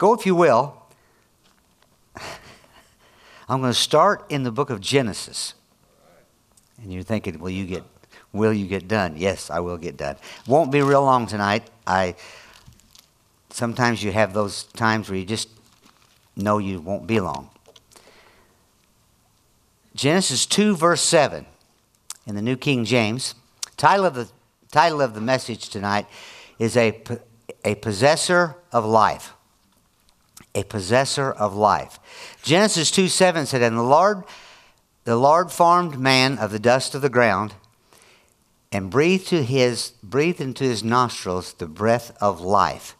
Go, if you will. I'm going to start in the book of Genesis. And you're thinking, will you get, will you get done? Yes, I will get done. Won't be real long tonight. I sometimes you have those times where you just know you won't be long. Genesis 2, verse 7 in the New King James. Title of the, title of the message tonight is a, a Possessor of Life. A Possessor of Life. Genesis 2, 7 said, And the Lord, the Lord formed man of the dust of the ground and breathed, to his, breathed into his nostrils the breath of life.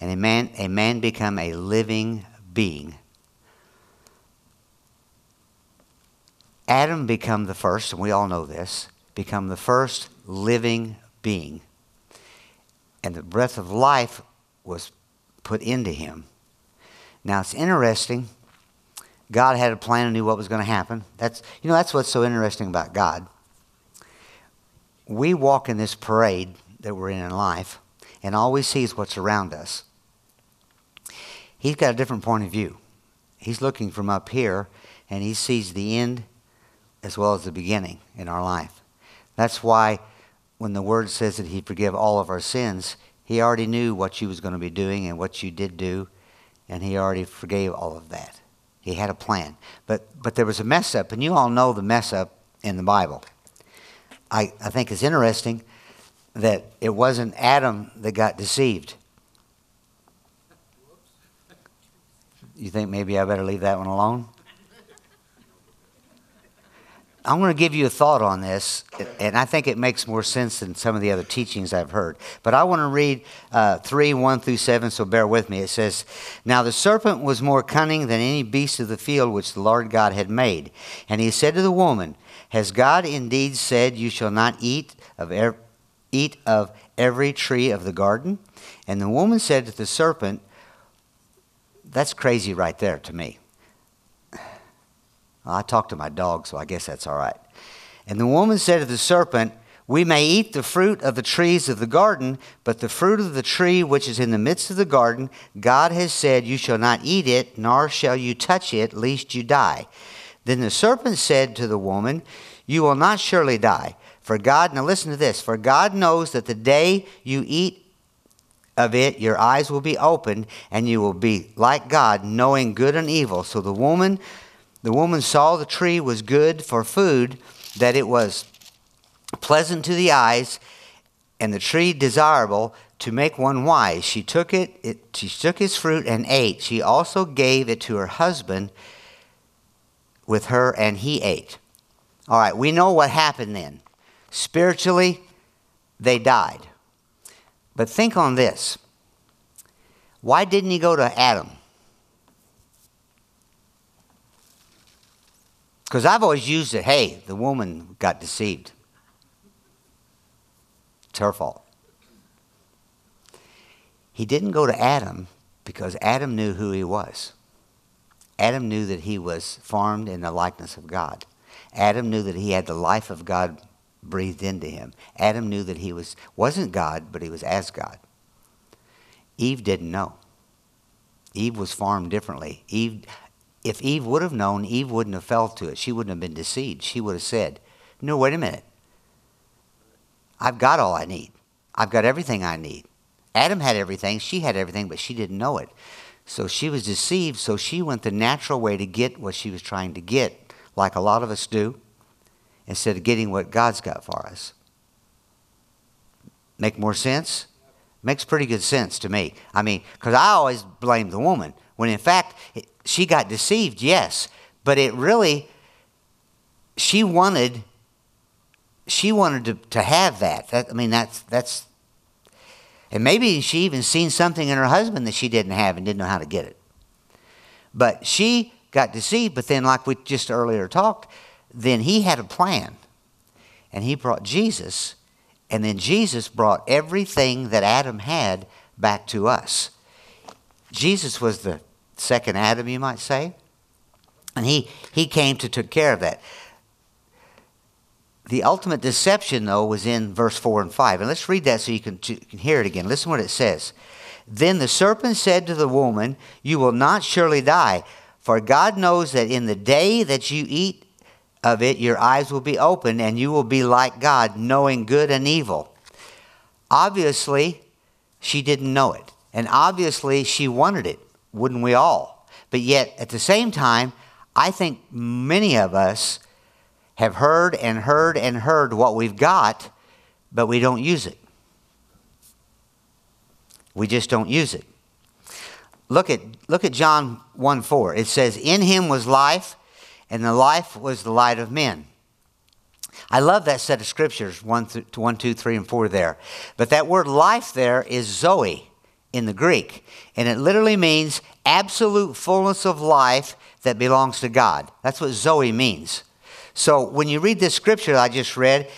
And a man, a man become a living being. Adam become the first, and we all know this, become the first living being. And the breath of life was put into him. Now it's interesting. God had a plan and knew what was going to happen. That's you know that's what's so interesting about God. We walk in this parade that we're in in life, and all we see is what's around us. He's got a different point of view. He's looking from up here, and he sees the end as well as the beginning in our life. That's why when the word says that he forgive all of our sins, he already knew what you was going to be doing and what you did do, and he already forgave all of that. He had a plan. But but there was a mess up, and you all know the mess up in the Bible. I, I think it's interesting that it wasn't Adam that got deceived. You think maybe I better leave that one alone? I'm going to give you a thought on this, and I think it makes more sense than some of the other teachings I've heard. But I want to read uh, 3 1 through 7, so bear with me. It says, Now the serpent was more cunning than any beast of the field which the Lord God had made. And he said to the woman, Has God indeed said, You shall not eat of, eat of every tree of the garden? And the woman said to the serpent, That's crazy right there to me. Well, I talked to my dog, so I guess that's all right. And the woman said to the serpent, We may eat the fruit of the trees of the garden, but the fruit of the tree which is in the midst of the garden, God has said, You shall not eat it, nor shall you touch it, lest you die. Then the serpent said to the woman, You will not surely die. For God, now listen to this, for God knows that the day you eat of it, your eyes will be opened, and you will be like God, knowing good and evil. So the woman the woman saw the tree was good for food, that it was pleasant to the eyes, and the tree desirable to make one wise. She took it, it she took his fruit and ate. She also gave it to her husband with her, and he ate. All right, we know what happened then. Spiritually, they died. But think on this. Why didn't he go to Adam? Because I've always used it hey, the woman got deceived. It's her fault. He didn't go to Adam because Adam knew who he was. Adam knew that he was formed in the likeness of God. Adam knew that he had the life of God breathed into him. Adam knew that he was wasn't God, but he was as God. Eve didn't know. Eve was formed differently. Eve if Eve would have known, Eve wouldn't have fell to it. She wouldn't have been deceived. She would have said, No, wait a minute. I've got all I need. I've got everything I need. Adam had everything, she had everything, but she didn't know it. So she was deceived, so she went the natural way to get what she was trying to get, like a lot of us do, instead of getting what God's got for us. Make more sense? Makes pretty good sense to me. I mean, because I always blame the woman, when in fact, she got deceived, yes, but it really, she wanted, she wanted to, to have that. that. I mean, that's, that's, and maybe she even seen something in her husband that she didn't have and didn't know how to get it. But she got deceived, but then, like we just earlier talked, then he had a plan. And he brought Jesus, and then Jesus brought everything that Adam had back to us. Jesus was the second Adam, you might say. And he, he came to take care of that. The ultimate deception, though, was in verse 4 and 5. And let's read that so you can, you can hear it again. Listen what it says. Then the serpent said to the woman, You will not surely die, for God knows that in the day that you eat of it, your eyes will be opened, and you will be like God, knowing good and evil. Obviously, she didn't know it. And obviously, she wanted it, wouldn't we all? But yet, at the same time, I think many of us have heard and heard and heard what we've got, but we don't use it. We just don't use it. Look at, look at John 1 4. It says, In him was life, and the life was the light of men. I love that set of scriptures, 1, th- 1 2, 3, and 4 there. But that word life there is Zoe in the Greek, and it literally means absolute fullness of life that belongs to God. That's what Zoe means. So when you read this scripture I just read,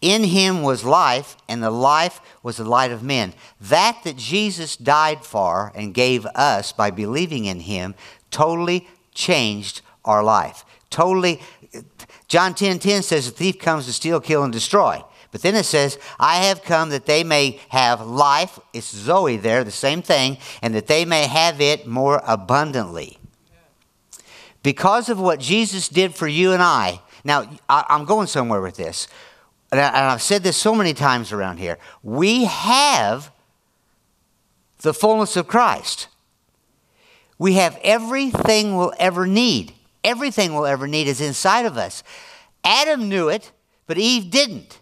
in him was life, and the life was the light of men. That that Jesus died for and gave us by believing in him totally changed our life. Totally. John 10 10 says, The thief comes to steal, kill, and destroy. But then it says, I have come that they may have life. It's Zoe there, the same thing, and that they may have it more abundantly. Because of what Jesus did for you and I, now I'm going somewhere with this and I've said this so many times around here, we have the fullness of Christ. We have everything we'll ever need. Everything we'll ever need is inside of us. Adam knew it, but Eve didn't.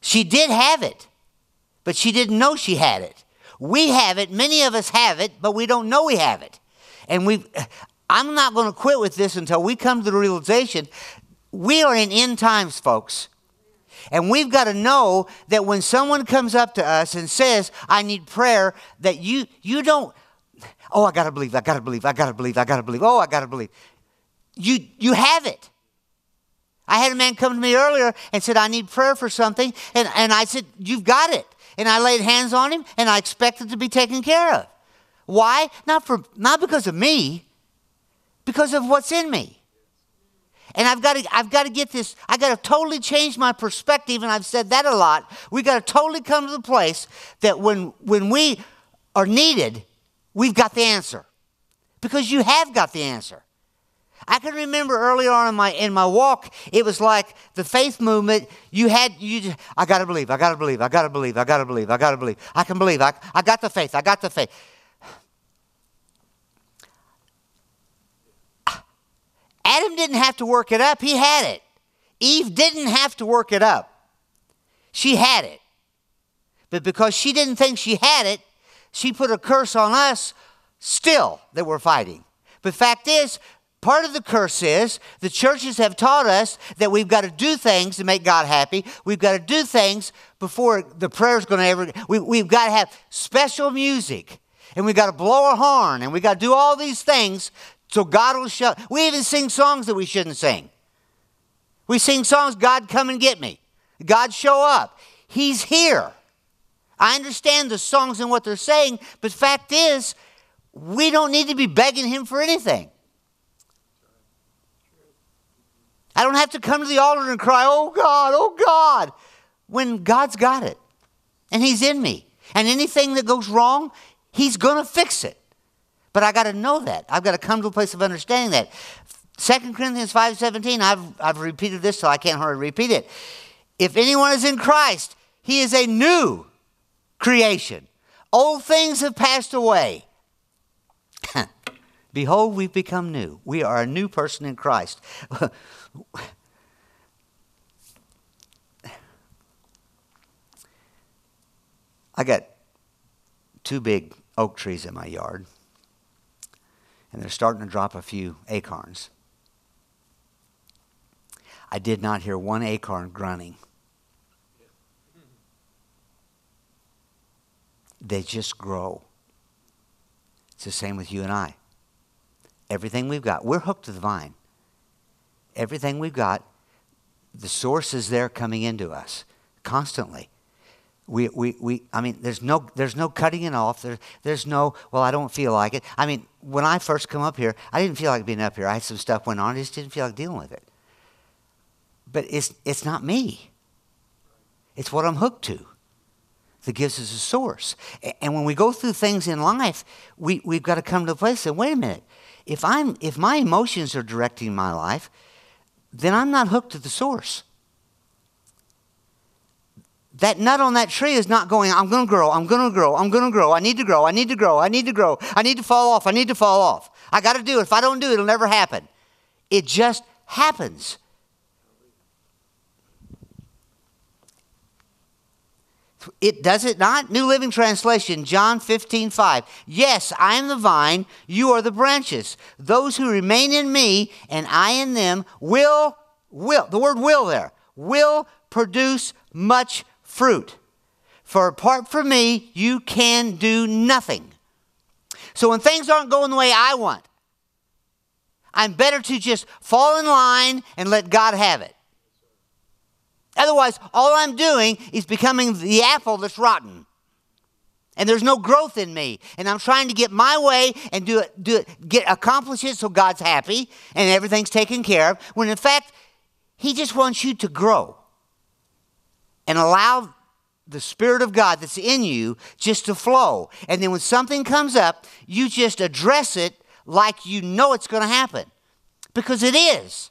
She did have it, but she didn't know she had it. We have it, many of us have it, but we don't know we have it. And we I'm not going to quit with this until we come to the realization we are in end times, folks. And we've got to know that when someone comes up to us and says, I need prayer, that you, you don't, oh, I got to believe, I got to believe, I got to believe, I got to believe, oh, I got to believe. You, you have it. I had a man come to me earlier and said, I need prayer for something. And, and I said, You've got it. And I laid hands on him and I expected to be taken care of. Why? Not, for, not because of me, because of what's in me. And I've got to, I've got to get this, I got to totally change my perspective, and I've said that a lot. We've got to totally come to the place that when, when we are needed, we've got the answer. Because you have got the answer. I can remember early on in my in my walk, it was like the faith movement. You had you. Just, I gotta believe. I gotta believe. I gotta believe. I gotta believe. I gotta believe. I can believe. I I got the faith. I got the faith. Adam didn't have to work it up, he had it. Eve didn't have to work it up, she had it. But because she didn't think she had it, she put a curse on us still that we're fighting. But fact is, part of the curse is the churches have taught us that we've got to do things to make God happy. We've got to do things before the prayer's going to ever. We, we've got to have special music and we've got to blow a horn and we've got to do all these things so God will show. We even sing songs that we shouldn't sing. We sing songs, God come and get me. God show up. He's here. I understand the songs and what they're saying, but fact is, we don't need to be begging him for anything. I don't have to come to the altar and cry, oh God, oh God, when God's got it and He's in me. And anything that goes wrong, He's going to fix it. But I got to know that. I've got to come to a place of understanding that. 2 Corinthians 5.17, I've, I've repeated this so I can't hardly repeat it. If anyone is in Christ, he is a new creation. Old things have passed away. Behold, we've become new. We are a new person in Christ. I got two big oak trees in my yard and they're starting to drop a few acorns. I did not hear one acorn grunting. They just grow. It's the same with you and I. Everything we've got, we're hooked to the vine. Everything we've got, the source is there coming into us constantly we, we, we I mean, there's no, there's no cutting it off. There, there's no, well, I don't feel like it. I mean, when I first come up here, I didn't feel like being up here. I had some stuff went on. I just didn't feel like dealing with it. But it's, it's not me. It's what I'm hooked to. that gives us a source. And when we go through things in life, we, we've got to come to a place and wait a minute, if, I'm, if my emotions are directing my life, then I'm not hooked to the source. That nut on that tree is not going, I'm going to grow, I'm going to grow, I'm going to grow, I need to grow, I need to grow, I need to grow, I need to fall off, I need to fall off. I got to do it. If I don't do it, it'll never happen. It just happens. It does it not? New Living Translation, John 15, 5. Yes, I am the vine, you are the branches. Those who remain in me and I in them will, will, the word will there, will produce much fruit. For apart from me, you can do nothing. So when things aren't going the way I want, I'm better to just fall in line and let God have it. Otherwise, all I'm doing is becoming the apple that's rotten. And there's no growth in me. And I'm trying to get my way and do it, do it, get accomplish it so God's happy and everything's taken care of. When in fact, He just wants you to grow and allow the Spirit of God that's in you just to flow. And then when something comes up, you just address it like you know it's going to happen because it is.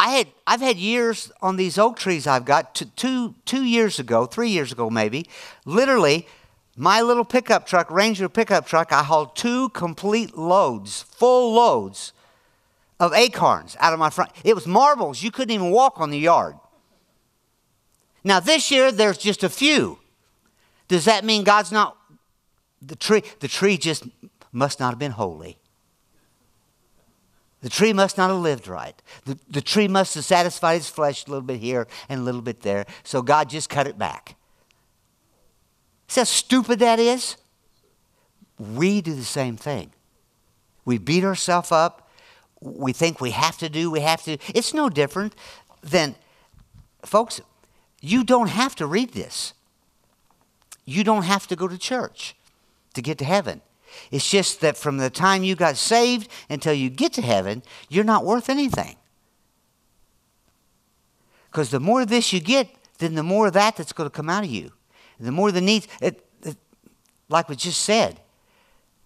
I had I've had years on these oak trees I've got two, two, two years ago, three years ago maybe, literally my little pickup truck, Ranger pickup truck, I hauled two complete loads, full loads of acorns out of my front. It was marbles. You couldn't even walk on the yard. Now this year there's just a few. Does that mean God's not the tree? The tree just must not have been holy. The tree must not have lived right. The, the tree must have satisfied its flesh a little bit here and a little bit there. So God just cut it back. See how stupid that is? We do the same thing. We beat ourselves up. We think we have to do, we have to. It's no different than, folks, you don't have to read this. You don't have to go to church to get to heaven. It's just that from the time you got saved until you get to heaven, you're not worth anything. Because the more of this you get, then the more of that that's going to come out of you. And the more the needs, it, it, like we just said,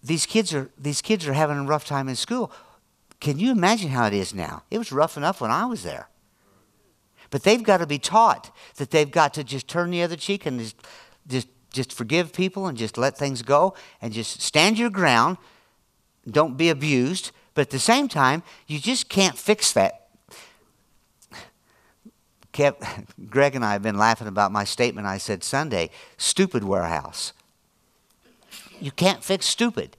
these kids are these kids are having a rough time in school. Can you imagine how it is now? It was rough enough when I was there. But they've got to be taught that they've got to just turn the other cheek and just, just just forgive people and just let things go and just stand your ground. Don't be abused. But at the same time, you just can't fix that. Greg and I have been laughing about my statement I said Sunday stupid warehouse. You can't fix stupid.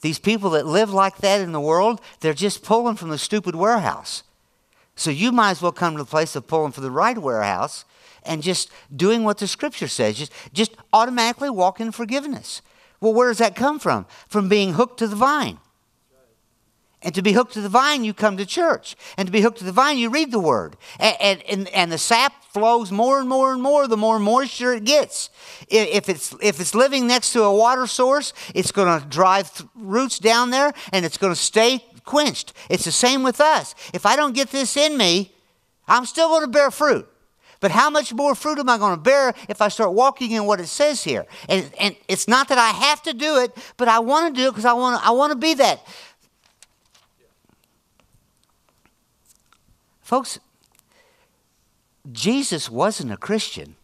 These people that live like that in the world, they're just pulling from the stupid warehouse. So you might as well come to the place of pulling for the right warehouse and just doing what the scripture says, just, just automatically walk in forgiveness. Well, where does that come from? From being hooked to the vine. And to be hooked to the vine, you come to church. And to be hooked to the vine, you read the word. And, and, and the sap flows more and more and more the more moisture it gets. If it's, if it's living next to a water source, it's going to drive roots down there and it's going to stay quenched. It's the same with us. If I don't get this in me, I'm still going to bear fruit. But how much more fruit am I going to bear if I start walking in what it says here? And, and it's not that I have to do it, but I want to do it because I want to, I want to be that. Folks, Jesus wasn't a Christian.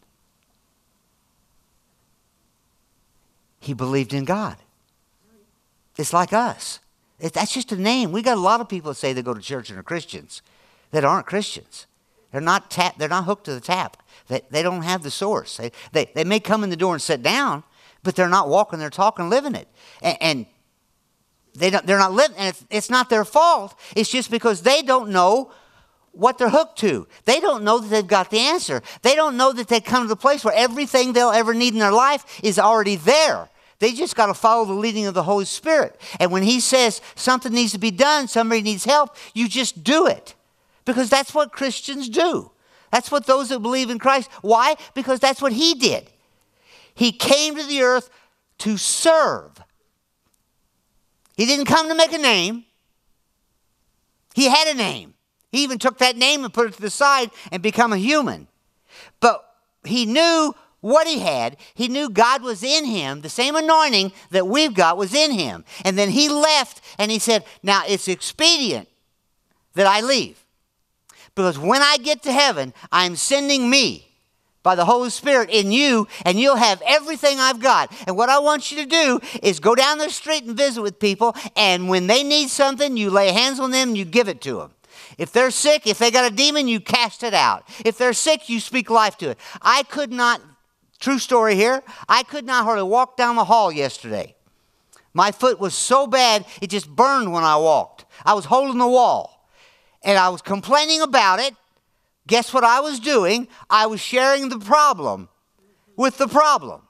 He believed in God. It's like us. That's just a name. We got a lot of people that say they go to church and are Christians that aren't Christians. They're not tap, they're not hooked to the tap. They, they don't have the source. They, they, they may come in the door and sit down, but they're not walking, they're talking, living it. And, and they don't, they're not living, and it's, it's not their fault. It's just because they don't know what they're hooked to. They don't know that they've got the answer. They don't know that they come to the place where everything they'll ever need in their life is already there. They just got to follow the leading of the Holy Spirit. And when He says something needs to be done, somebody needs help, you just do it. Because that's what Christians do. That's what those that believe in Christ. Why? Because that's what he did. He came to the earth to serve. He didn't come to make a name. He had a name. He even took that name and put it to the side and become a human. But he knew what he had. He knew God was in him. The same anointing that we've got was in him. And then he left and he said, Now it's expedient that I leave. Because when I get to heaven, I'm sending me by the Holy Spirit in you, and you'll have everything I've got. And what I want you to do is go down the street and visit with people, and when they need something, you lay hands on them and you give it to them. If they're sick, if they got a demon, you cast it out. If they're sick, you speak life to it. I could not, true story here, I could not hardly walk down the hall yesterday. My foot was so bad, it just burned when I walked. I was holding the wall, and I was complaining about it Guess what I was doing? I was sharing the problem with the problem.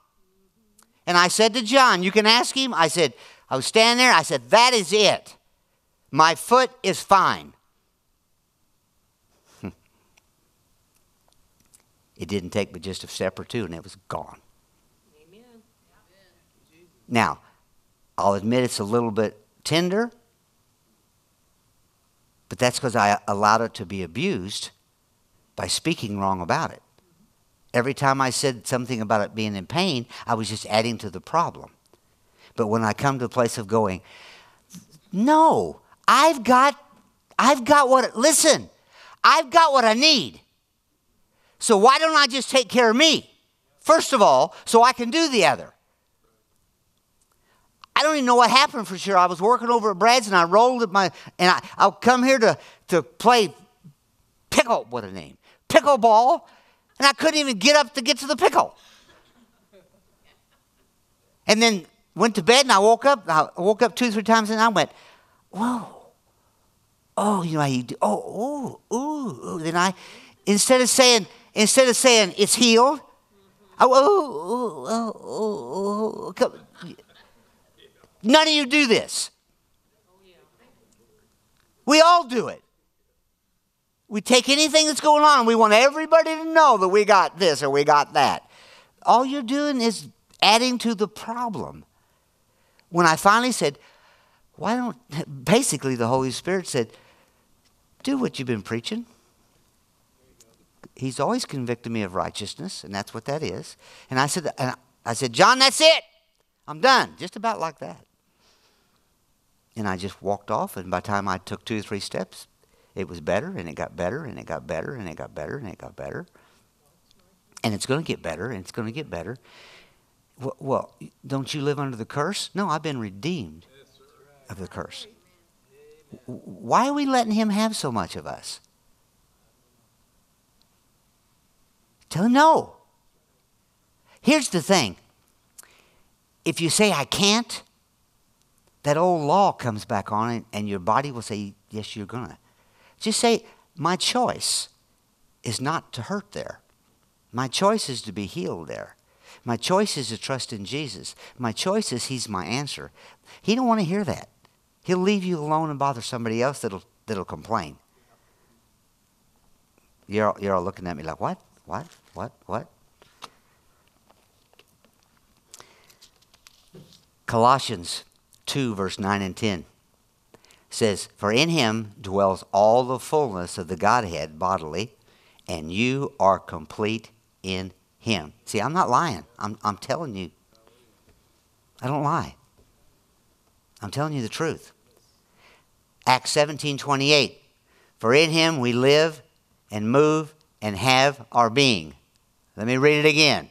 And I said to John, You can ask him. I said, I was standing there. I said, That is it. My foot is fine. It didn't take but just a step or two, and it was gone. Amen. Now, I'll admit it's a little bit tender, but that's because I allowed it to be abused by speaking wrong about it. Every time I said something about it being in pain, I was just adding to the problem. But when I come to the place of going, no, I've got, I've got what, listen, I've got what I need. So why don't I just take care of me? First of all, so I can do the other. I don't even know what happened for sure. I was working over at Brad's and I rolled at my, and I, I'll come here to, to play pickle, what a name pickleball, and I couldn't even get up to get to the pickle. And then went to bed, and I woke up. I woke up two, three times, and I went, "Whoa, oh, you know how you do? Oh, ooh, ooh, ooh." Then I, instead of saying, instead of saying it's healed, I, oh, oh, oh, oh, None of you do this. We all do it. We take anything that's going on, we want everybody to know that we got this or we got that. All you're doing is adding to the problem. When I finally said, why don't, basically the Holy Spirit said, do what you've been preaching. He's always convicted me of righteousness, and that's what that is. And I said, and I said, John, that's it. I'm done. Just about like that. And I just walked off, and by the time I took two or three steps, it was better and it got better and it got better and it got better and it got better. And it's going to get better and it's going to get better. Well, well, don't you live under the curse? No, I've been redeemed of the curse. Why are we letting him have so much of us? Tell him no. Here's the thing if you say, I can't, that old law comes back on it, and your body will say, Yes, you're going to. Just say, My choice is not to hurt there. My choice is to be healed there. My choice is to trust in Jesus. My choice is He's my answer. He don't want to hear that. He'll leave you alone and bother somebody else that'll, that'll complain. You're, you're all looking at me like, what? What? What? What? Colossians 2, verse 9 and 10 says, For in him dwells all the fullness of the Godhead bodily, and you are complete in him. See, I'm not lying. I'm, I'm telling you. I don't lie. I'm telling you the truth. Acts 17 28. For in him we live and move and have our being. Let me read it again.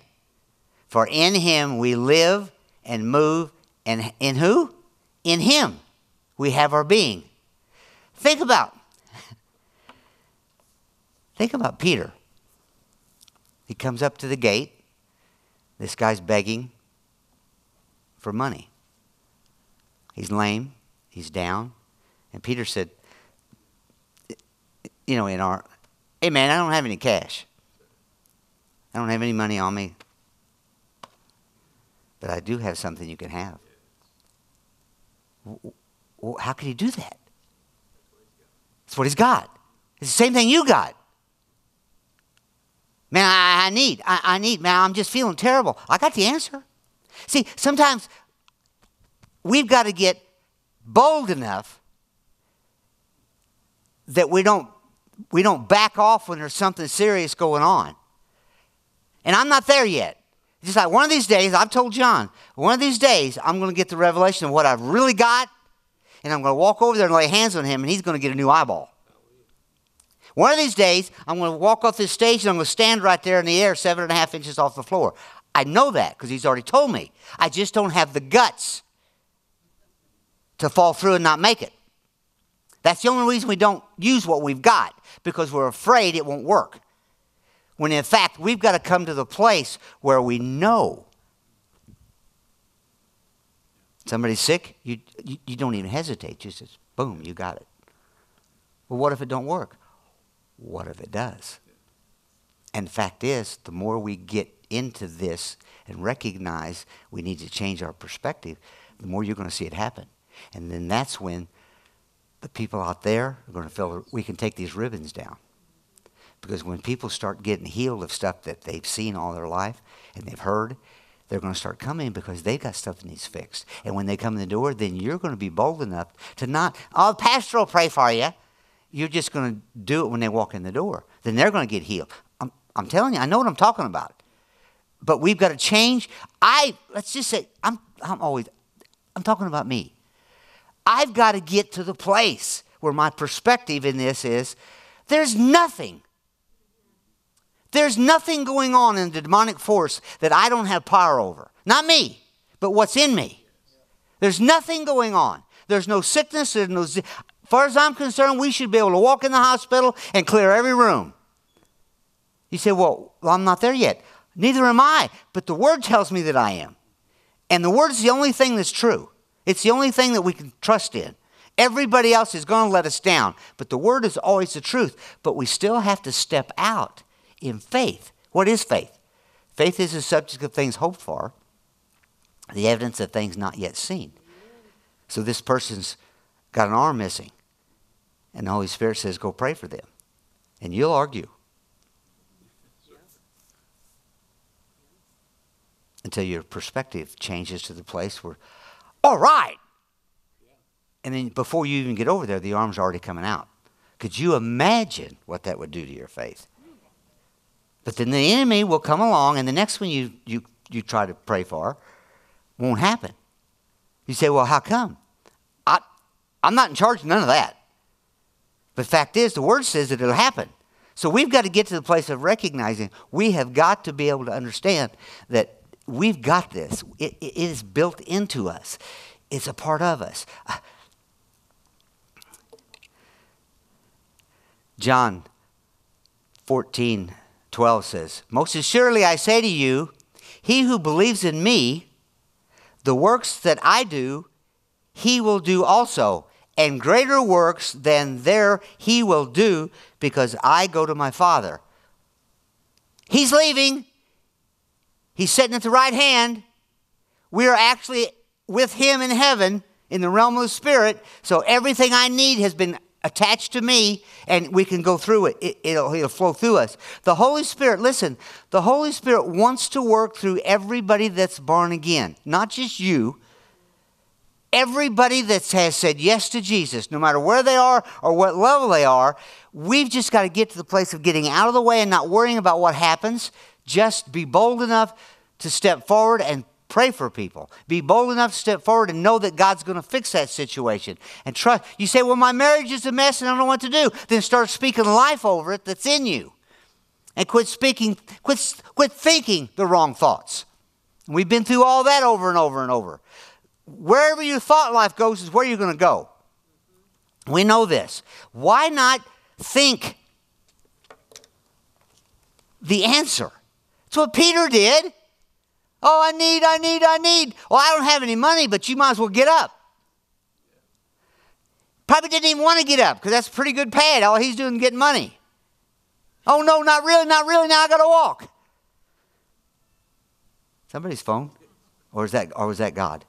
For in him we live and move and in who? In him we have our being. Think about Think about Peter. He comes up to the gate. This guy's begging for money. He's lame, he's down. And Peter said, you know, in our, hey man, I don't have any cash. I don't have any money on me. But I do have something you can have. How could he do that? That's what he's got. It's the same thing you got. Man, I, I need, I, I need, man, I'm just feeling terrible. I got the answer. See, sometimes we've got to get bold enough that we don't we don't back off when there's something serious going on. And I'm not there yet. Just like one of these days, I've told John, one of these days, I'm going to get the revelation of what I've really got, and I'm going to walk over there and lay hands on him, and he's going to get a new eyeball. One of these days, I'm going to walk off this stage and I'm going to stand right there in the air, seven and a half inches off the floor. I know that because he's already told me. I just don't have the guts to fall through and not make it. That's the only reason we don't use what we've got because we're afraid it won't work. When in fact, we've got to come to the place where we know. Somebody's sick, you, you, you don't even hesitate. Just, boom, you got it. Well, what if it don't work? What if it does? And the fact is, the more we get into this and recognize we need to change our perspective, the more you're going to see it happen. And then that's when the people out there are going to feel we can take these ribbons down. Because when people start getting healed of stuff that they've seen all their life and they've heard, they're going to start coming because they've got stuff that needs fixed. And when they come in the door, then you're going to be bold enough to not, oh, pastor will pray for you. You're just going to do it when they walk in the door. Then they're going to get healed. I'm, I'm telling you, I know what I'm talking about. But we've got to change. I, let's just say, I'm, I'm always, I'm talking about me. I've got to get to the place where my perspective in this is there's nothing there's nothing going on in the demonic force that I don't have power over. Not me, but what's in me. There's nothing going on. There's no sickness. There's no. As far as I'm concerned, we should be able to walk in the hospital and clear every room. You say, well, I'm not there yet. Neither am I, but the Word tells me that I am. And the Word is the only thing that's true. It's the only thing that we can trust in. Everybody else is going to let us down, but the Word is always the truth. But we still have to step out in faith. What is faith? Faith is the subject of things hoped for, the evidence of things not yet seen. So this person's got an arm missing, and the Holy Spirit says, Go pray for them. And you'll argue. Until your perspective changes to the place where, all right. And then before you even get over there, the arm's are already coming out. Could you imagine what that would do to your faith? But then the enemy will come along, and the next one you, you, you try to pray for won't happen. You say, well, how come? I, I'm not in charge of none of that. But the fact is, the word says that it'll happen. So we've got to get to the place of recognizing we have got to be able to understand that we've got this. it, it is built into us, it's a part of us. Uh, John 14 12 says, Most assuredly I say to you, he who believes in me, the works that I do, he will do also, and greater works than there he will do, because I go to my Father. He's leaving. He's sitting at the right hand. We are actually with him in heaven in the realm of the Spirit. So everything I need has been attached to me and we can go through it. it it'll, it'll flow through us. The Holy Spirit, listen, the Holy Spirit wants to work through everybody that's born again, not just you. Everybody that has said yes to Jesus, no matter where they are or what level they are, we've just got to get to the place of getting out of the way and not worrying about what happens. Just be bold enough to step forward and Pray for people. Be bold enough to step forward and know that God's going to fix that situation. And trust. You say, well, my marriage is a mess and I don't know what to do. Then start speaking life over it that's in you. And quit speaking, quit, quit thinking the wrong thoughts. We've been through all that over and over and over. Wherever your thought life goes is where you're going to go. We know this. Why not think the answer? That's what Peter did. Oh, I need, I need, I need. Well, I don't have any money, but you might as well get up. Probably didn't even want to get up because that's pretty good pay. All he's doing is getting money. Oh, no, not really, not really. Now I got to walk. Somebody's phone? Or is that, or was that God?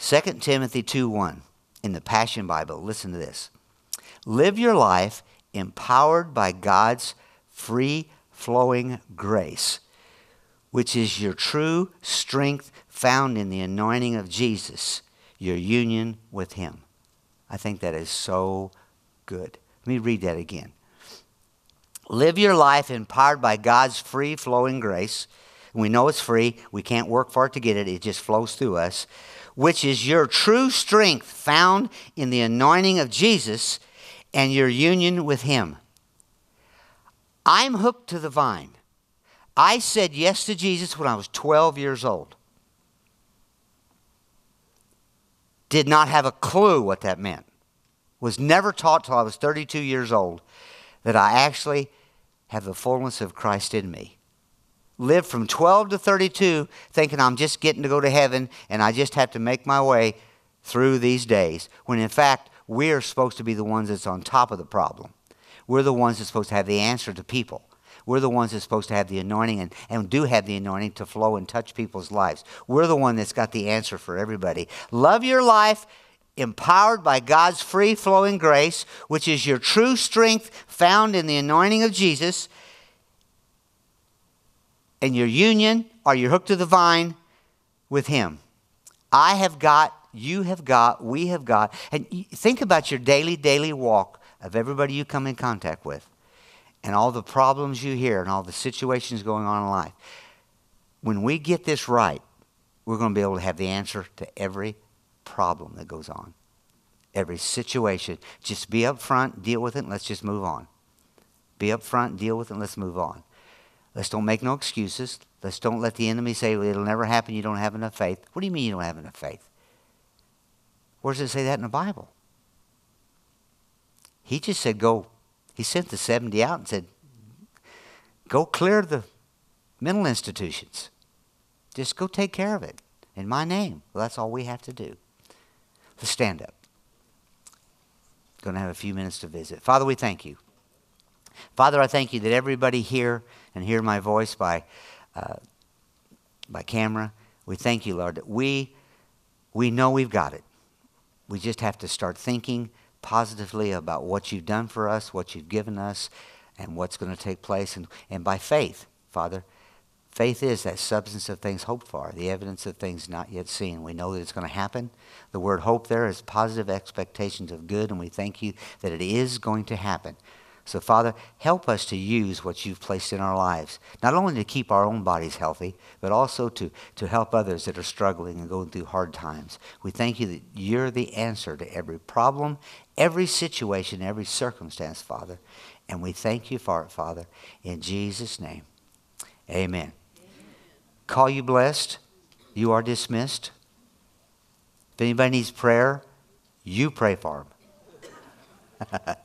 2 Timothy 2 1 in the Passion Bible. Listen to this. Live your life empowered by God's free flowing grace, which is your true strength found in the anointing of Jesus, your union with Him. I think that is so good. Let me read that again. Live your life empowered by God's free flowing grace. We know it's free. We can't work for it to get it. It just flows through us, which is your true strength found in the anointing of Jesus and your union with Him. I'm hooked to the vine. I said yes to Jesus when I was 12 years old. Did not have a clue what that meant. Was never taught till I was 32 years old that I actually have the fullness of Christ in me. Lived from 12 to 32 thinking I'm just getting to go to heaven and I just have to make my way through these days, when in fact, we are supposed to be the ones that's on top of the problem. We're the ones that's supposed to have the answer to people. We're the ones that's supposed to have the anointing and, and do have the anointing to flow and touch people's lives. We're the one that's got the answer for everybody. Love your life empowered by God's free flowing grace, which is your true strength found in the anointing of Jesus, and your union or your hook to the vine with Him. I have got, you have got, we have got. And think about your daily, daily walk of everybody you come in contact with and all the problems you hear and all the situations going on in life. When we get this right, we're going to be able to have the answer to every problem that goes on, every situation. Just be up front, deal with it, and let's just move on. Be up front, deal with it, and let's move on. Let's don't make no excuses. Let's don't let the enemy say well, it'll never happen. You don't have enough faith. What do you mean you don't have enough faith? Where does it say that in the Bible? He just said, go. He sent the 70 out and said, go clear the mental institutions. Just go take care of it in my name. Well, that's all we have to do. Let's stand up. Going to have a few minutes to visit. Father, we thank you. Father, I thank you that everybody here and hear my voice by, uh, by camera, we thank you, Lord, that we, we know we've got it. We just have to start thinking positively about what you've done for us, what you've given us, and what's going to take place. And, and by faith, Father, faith is that substance of things hoped for, the evidence of things not yet seen. We know that it's going to happen. The word hope there is positive expectations of good, and we thank you that it is going to happen. So, Father, help us to use what you've placed in our lives, not only to keep our own bodies healthy, but also to, to help others that are struggling and going through hard times. We thank you that you're the answer to every problem, every situation, every circumstance, Father. And we thank you for it, Father, in Jesus' name. Amen. Amen. Call you blessed. You are dismissed. If anybody needs prayer, you pray for them.